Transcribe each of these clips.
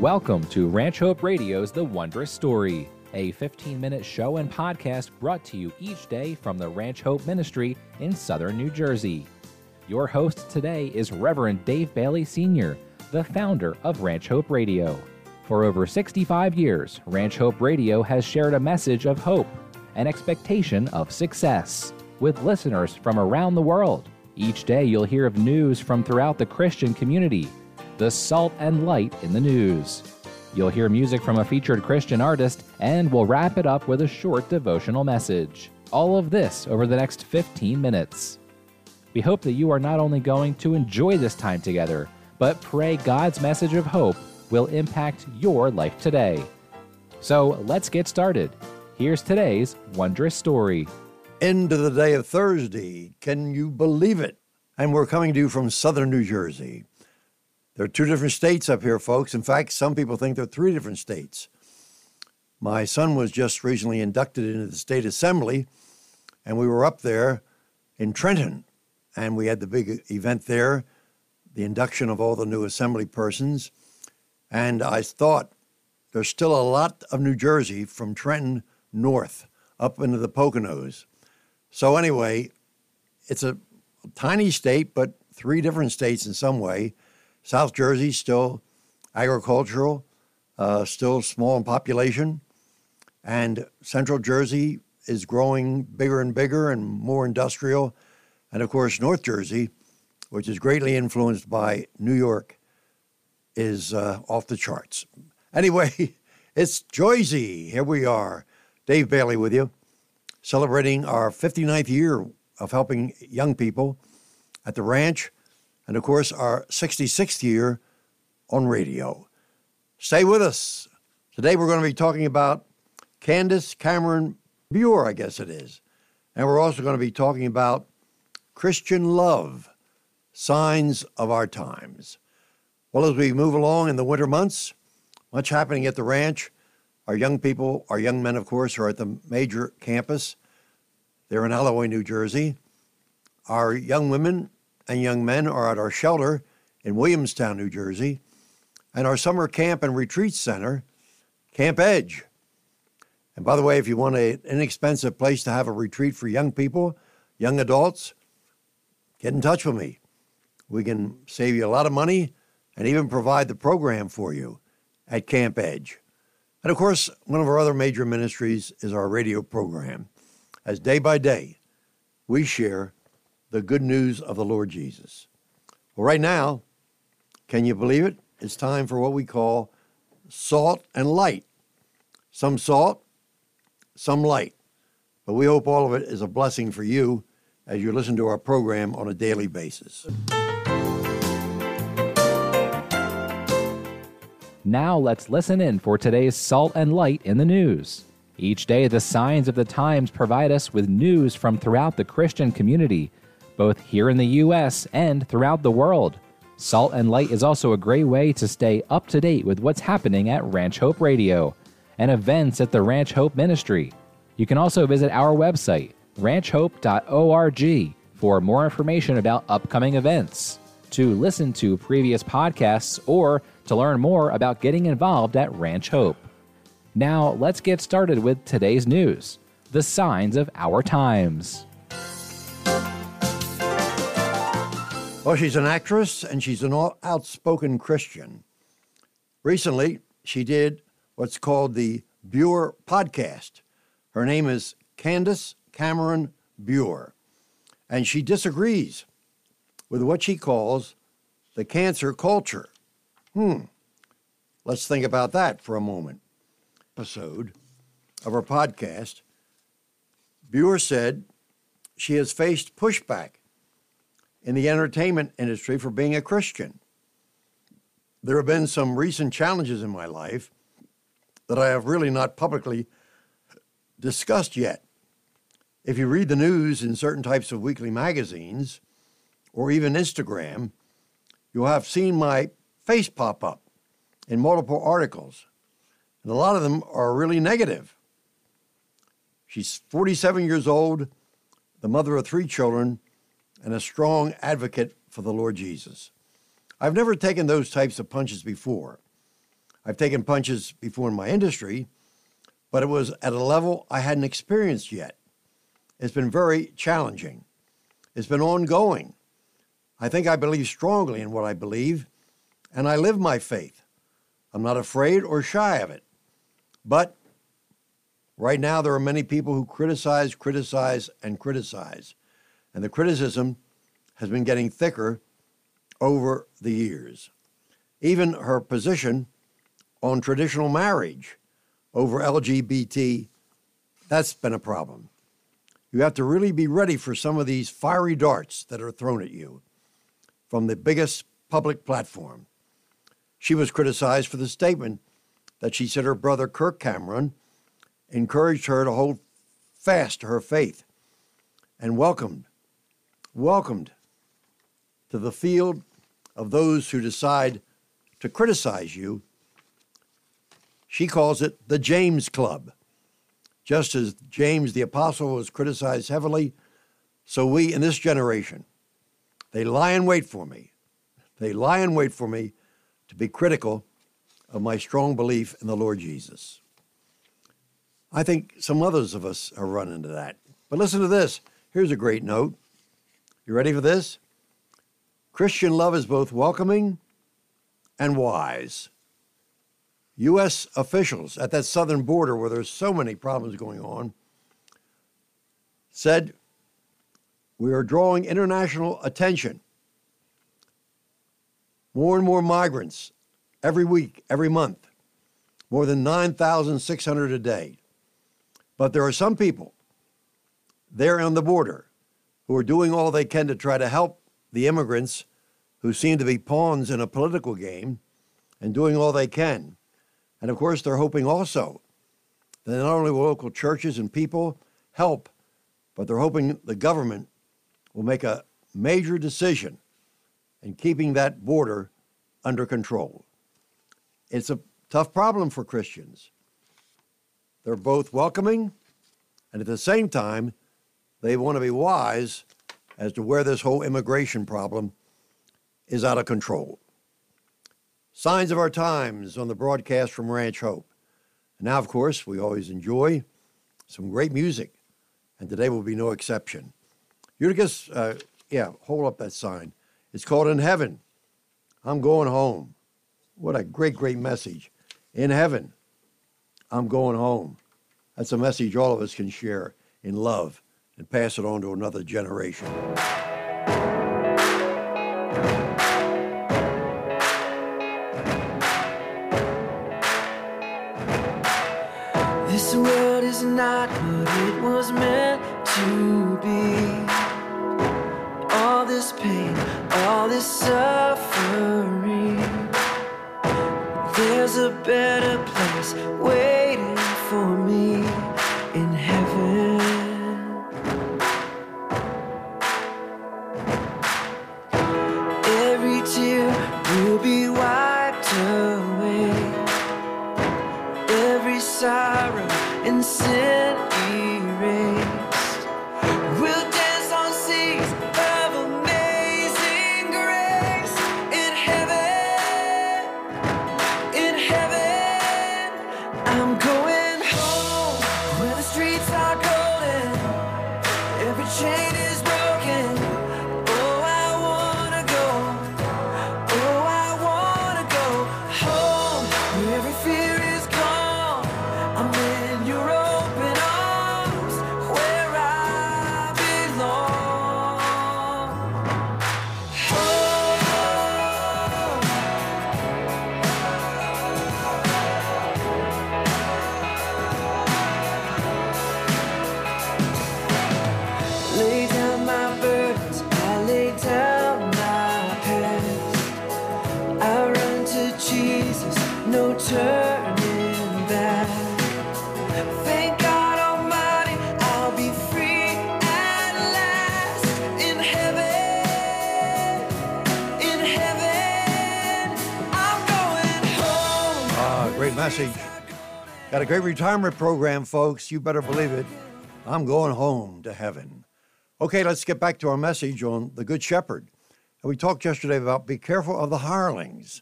Welcome to Ranch Hope Radio's The Wondrous Story, a 15 minute show and podcast brought to you each day from the Ranch Hope Ministry in southern New Jersey. Your host today is Reverend Dave Bailey Sr., the founder of Ranch Hope Radio. For over 65 years, Ranch Hope Radio has shared a message of hope and expectation of success with listeners from around the world. Each day, you'll hear of news from throughout the Christian community the salt and light in the news. You'll hear music from a featured Christian artist, and we'll wrap it up with a short devotional message. All of this over the next 15 minutes. We hope that you are not only going to enjoy this time together, but pray God's message of hope will impact your life today. So let's get started. Here's today's wondrous story. End of the day of Thursday. Can you believe it? And we're coming to you from southern New Jersey. There are two different states up here, folks. In fact, some people think there are three different states. My son was just recently inducted into the state assembly, and we were up there in Trenton, and we had the big event there, the induction of all the new assembly persons. And I thought there's still a lot of New Jersey from Trenton north up into the Poconos. So, anyway, it's a tiny state, but three different states in some way. South Jersey still agricultural, uh, still small in population, and Central Jersey is growing bigger and bigger and more industrial, and of course North Jersey, which is greatly influenced by New York, is uh, off the charts. Anyway, it's Jersey. Here we are, Dave Bailey with you, celebrating our 59th year of helping young people at the ranch and of course, our 66th year on radio. Stay with us. Today we're going to be talking about Candace Cameron Bure, I guess it is. And we're also going to be talking about Christian love, signs of our times. Well, as we move along in the winter months, much happening at the ranch. Our young people, our young men, of course, are at the major campus. They're in Alloway, New Jersey. Our young women and young men are at our shelter in Williamstown, New Jersey, and our summer camp and retreat center, Camp Edge. And by the way, if you want an inexpensive place to have a retreat for young people, young adults, get in touch with me. We can save you a lot of money and even provide the program for you at Camp Edge. And of course, one of our other major ministries is our radio program. As day by day, we share the good news of the Lord Jesus. Well, right now, can you believe it? It's time for what we call salt and light. Some salt, some light. But we hope all of it is a blessing for you as you listen to our program on a daily basis. Now let's listen in for today's Salt and Light in the News. Each day, the signs of the times provide us with news from throughout the Christian community both here in the U.S. and throughout the world. Salt and Light is also a great way to stay up to date with what's happening at Ranch Hope Radio and events at the Ranch Hope Ministry. You can also visit our website, ranchhope.org, for more information about upcoming events, to listen to previous podcasts, or to learn more about getting involved at Ranch Hope. Now, let's get started with today's news the signs of our times. Well, she's an actress and she's an outspoken Christian. Recently, she did what's called the Bure podcast. Her name is Candace Cameron Bure, and she disagrees with what she calls the cancer culture. Hmm. Let's think about that for a moment. Episode of her podcast, Bure said she has faced pushback in the entertainment industry for being a Christian. There have been some recent challenges in my life that I have really not publicly discussed yet. If you read the news in certain types of weekly magazines or even Instagram, you'll have seen my face pop up in multiple articles. And a lot of them are really negative. She's 47 years old, the mother of three children, and a strong advocate for the Lord Jesus. I've never taken those types of punches before. I've taken punches before in my industry, but it was at a level I hadn't experienced yet. It's been very challenging. It's been ongoing. I think I believe strongly in what I believe, and I live my faith. I'm not afraid or shy of it. But right now, there are many people who criticize, criticize, and criticize. And the criticism has been getting thicker over the years. Even her position on traditional marriage over LGBT, that's been a problem. You have to really be ready for some of these fiery darts that are thrown at you from the biggest public platform. She was criticized for the statement that she said her brother Kirk Cameron encouraged her to hold fast to her faith and welcomed, welcomed to the field of those who decide to criticize you. She calls it the James Club. Just as James the Apostle was criticized heavily, so we in this generation, they lie in wait for me. They lie in wait for me to be critical of my strong belief in the Lord Jesus. I think some others of us are run into that. But listen to this. Here's a great note. You ready for this? Christian love is both welcoming and wise. U.S. officials at that southern border where there's so many problems going on said, We are drawing international attention. More and more migrants every week, every month, more than 9,600 a day. But there are some people there on the border who are doing all they can to try to help the immigrants who seem to be pawns in a political game and doing all they can. And of course, they're hoping also that not only will local churches and people help, but they're hoping the government will make a major decision in keeping that border under control. It's a tough problem for Christians. They're both welcoming, and at the same time, they want to be wise as to where this whole immigration problem is out of control. Signs of our times on the broadcast from Ranch Hope. And now, of course, we always enjoy some great music, and today will be no exception. Eutychus, uh, yeah, hold up that sign. It's called In Heaven. I'm going home. What a great, great message. In heaven, I'm going home. That's a message all of us can share in love and pass it on to another generation. This world is not what it was meant to be. All this pain, all this suffering. There's a better place waiting message. Got a great retirement program, folks. You better believe it. I'm going home to heaven. Okay, let's get back to our message on the Good Shepherd. And we talked yesterday about be careful of the hirelings.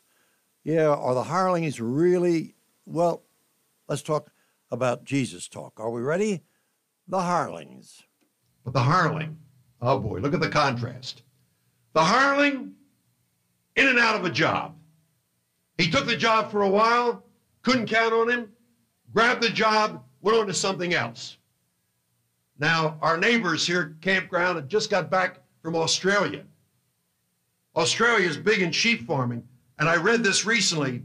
Yeah, are the hirelings really? Well, let's talk about Jesus talk. Are we ready? The hirelings. But the hireling, oh boy, look at the contrast. The hireling, in and out of a job. He took the job for a while, couldn't count on him, grabbed the job, went on to something else. Now, our neighbors here at Campground have just got back from Australia. Australia is big in sheep farming, and I read this recently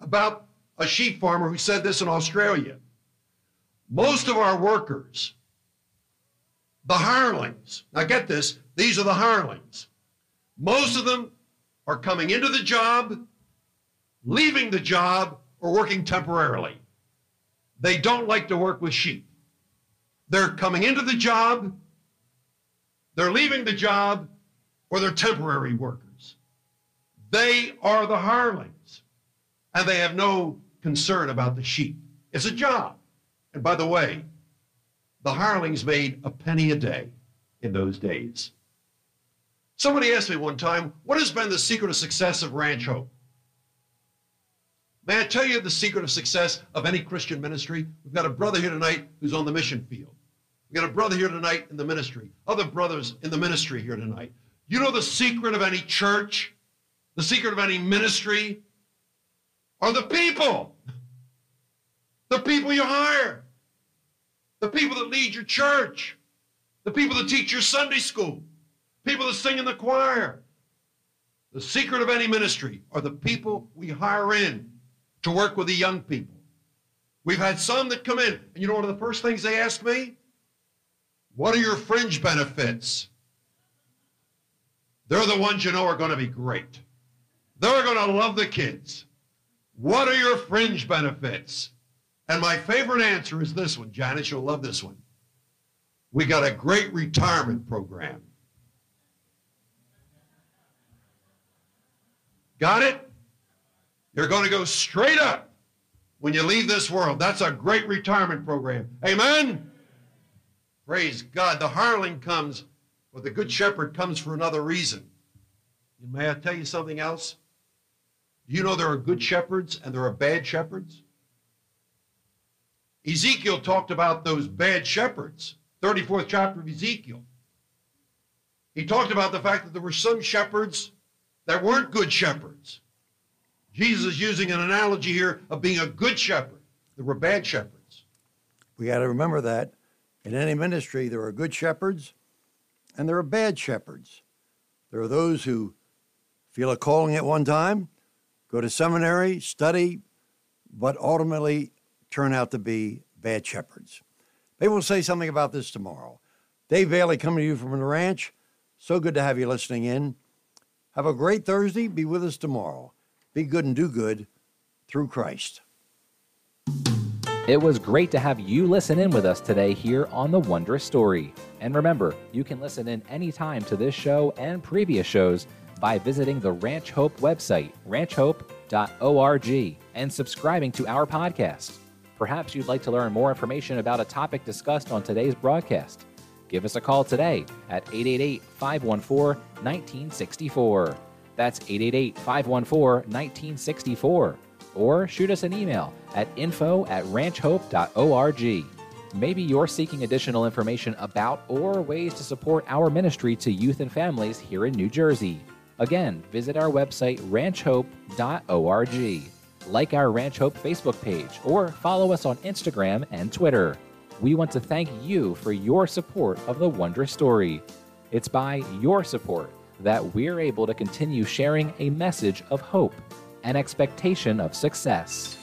about a sheep farmer who said this in Australia. Most of our workers, the hirelings, now get this, these are the hirelings. Most of them are coming into the job, leaving the job, or working temporarily. They don't like to work with sheep. They're coming into the job, they're leaving the job, or they're temporary workers. They are the hirelings, and they have no concern about the sheep. It's a job. And by the way, the hirelings made a penny a day in those days. Somebody asked me one time, what has been the secret of success of Ranch Hope? May I tell you the secret of success of any Christian ministry? We've got a brother here tonight who's on the mission field. We've got a brother here tonight in the ministry, other brothers in the ministry here tonight. You know the secret of any church, the secret of any ministry are the people. The people you hire, the people that lead your church, the people that teach your Sunday school, people that sing in the choir. The secret of any ministry are the people we hire in to work with the young people. We've had some that come in, and you know one of the first things they ask me? What are your fringe benefits? They're the ones you know are going to be great. They're going to love the kids. What are your fringe benefits? And my favorite answer is this one. Janice, you'll love this one. We got a great retirement program. Got it? You're going to go straight up when you leave this world. That's a great retirement program. Amen? Praise God. The hireling comes, or the good shepherd comes for another reason. May I tell you something else? Do you know there are good shepherds and there are bad shepherds? Ezekiel talked about those bad shepherds, 34th chapter of Ezekiel. He talked about the fact that there were some shepherds that weren't good shepherds. Jesus is using an analogy here of being a good shepherd. There were bad shepherds. We got to remember that in any ministry, there are good shepherds and there are bad shepherds. There are those who feel a calling at one time, go to seminary, study, but ultimately turn out to be bad shepherds. Maybe we'll say something about this tomorrow. Dave Bailey coming to you from the ranch. So good to have you listening in. Have a great Thursday. Be with us tomorrow. Be good and do good through Christ. It was great to have you listen in with us today here on The Wondrous Story. And remember, you can listen in anytime to this show and previous shows by visiting the Ranch Hope website, ranchhope.org, and subscribing to our podcast. Perhaps you'd like to learn more information about a topic discussed on today's broadcast. Give us a call today at 888 514 1964. That's 888 514 1964. Or shoot us an email at info at ranchhope.org. Maybe you're seeking additional information about or ways to support our ministry to youth and families here in New Jersey. Again, visit our website ranchhope.org. Like our Ranch Hope Facebook page or follow us on Instagram and Twitter. We want to thank you for your support of the Wondrous Story. It's by your support that we're able to continue sharing a message of hope and expectation of success.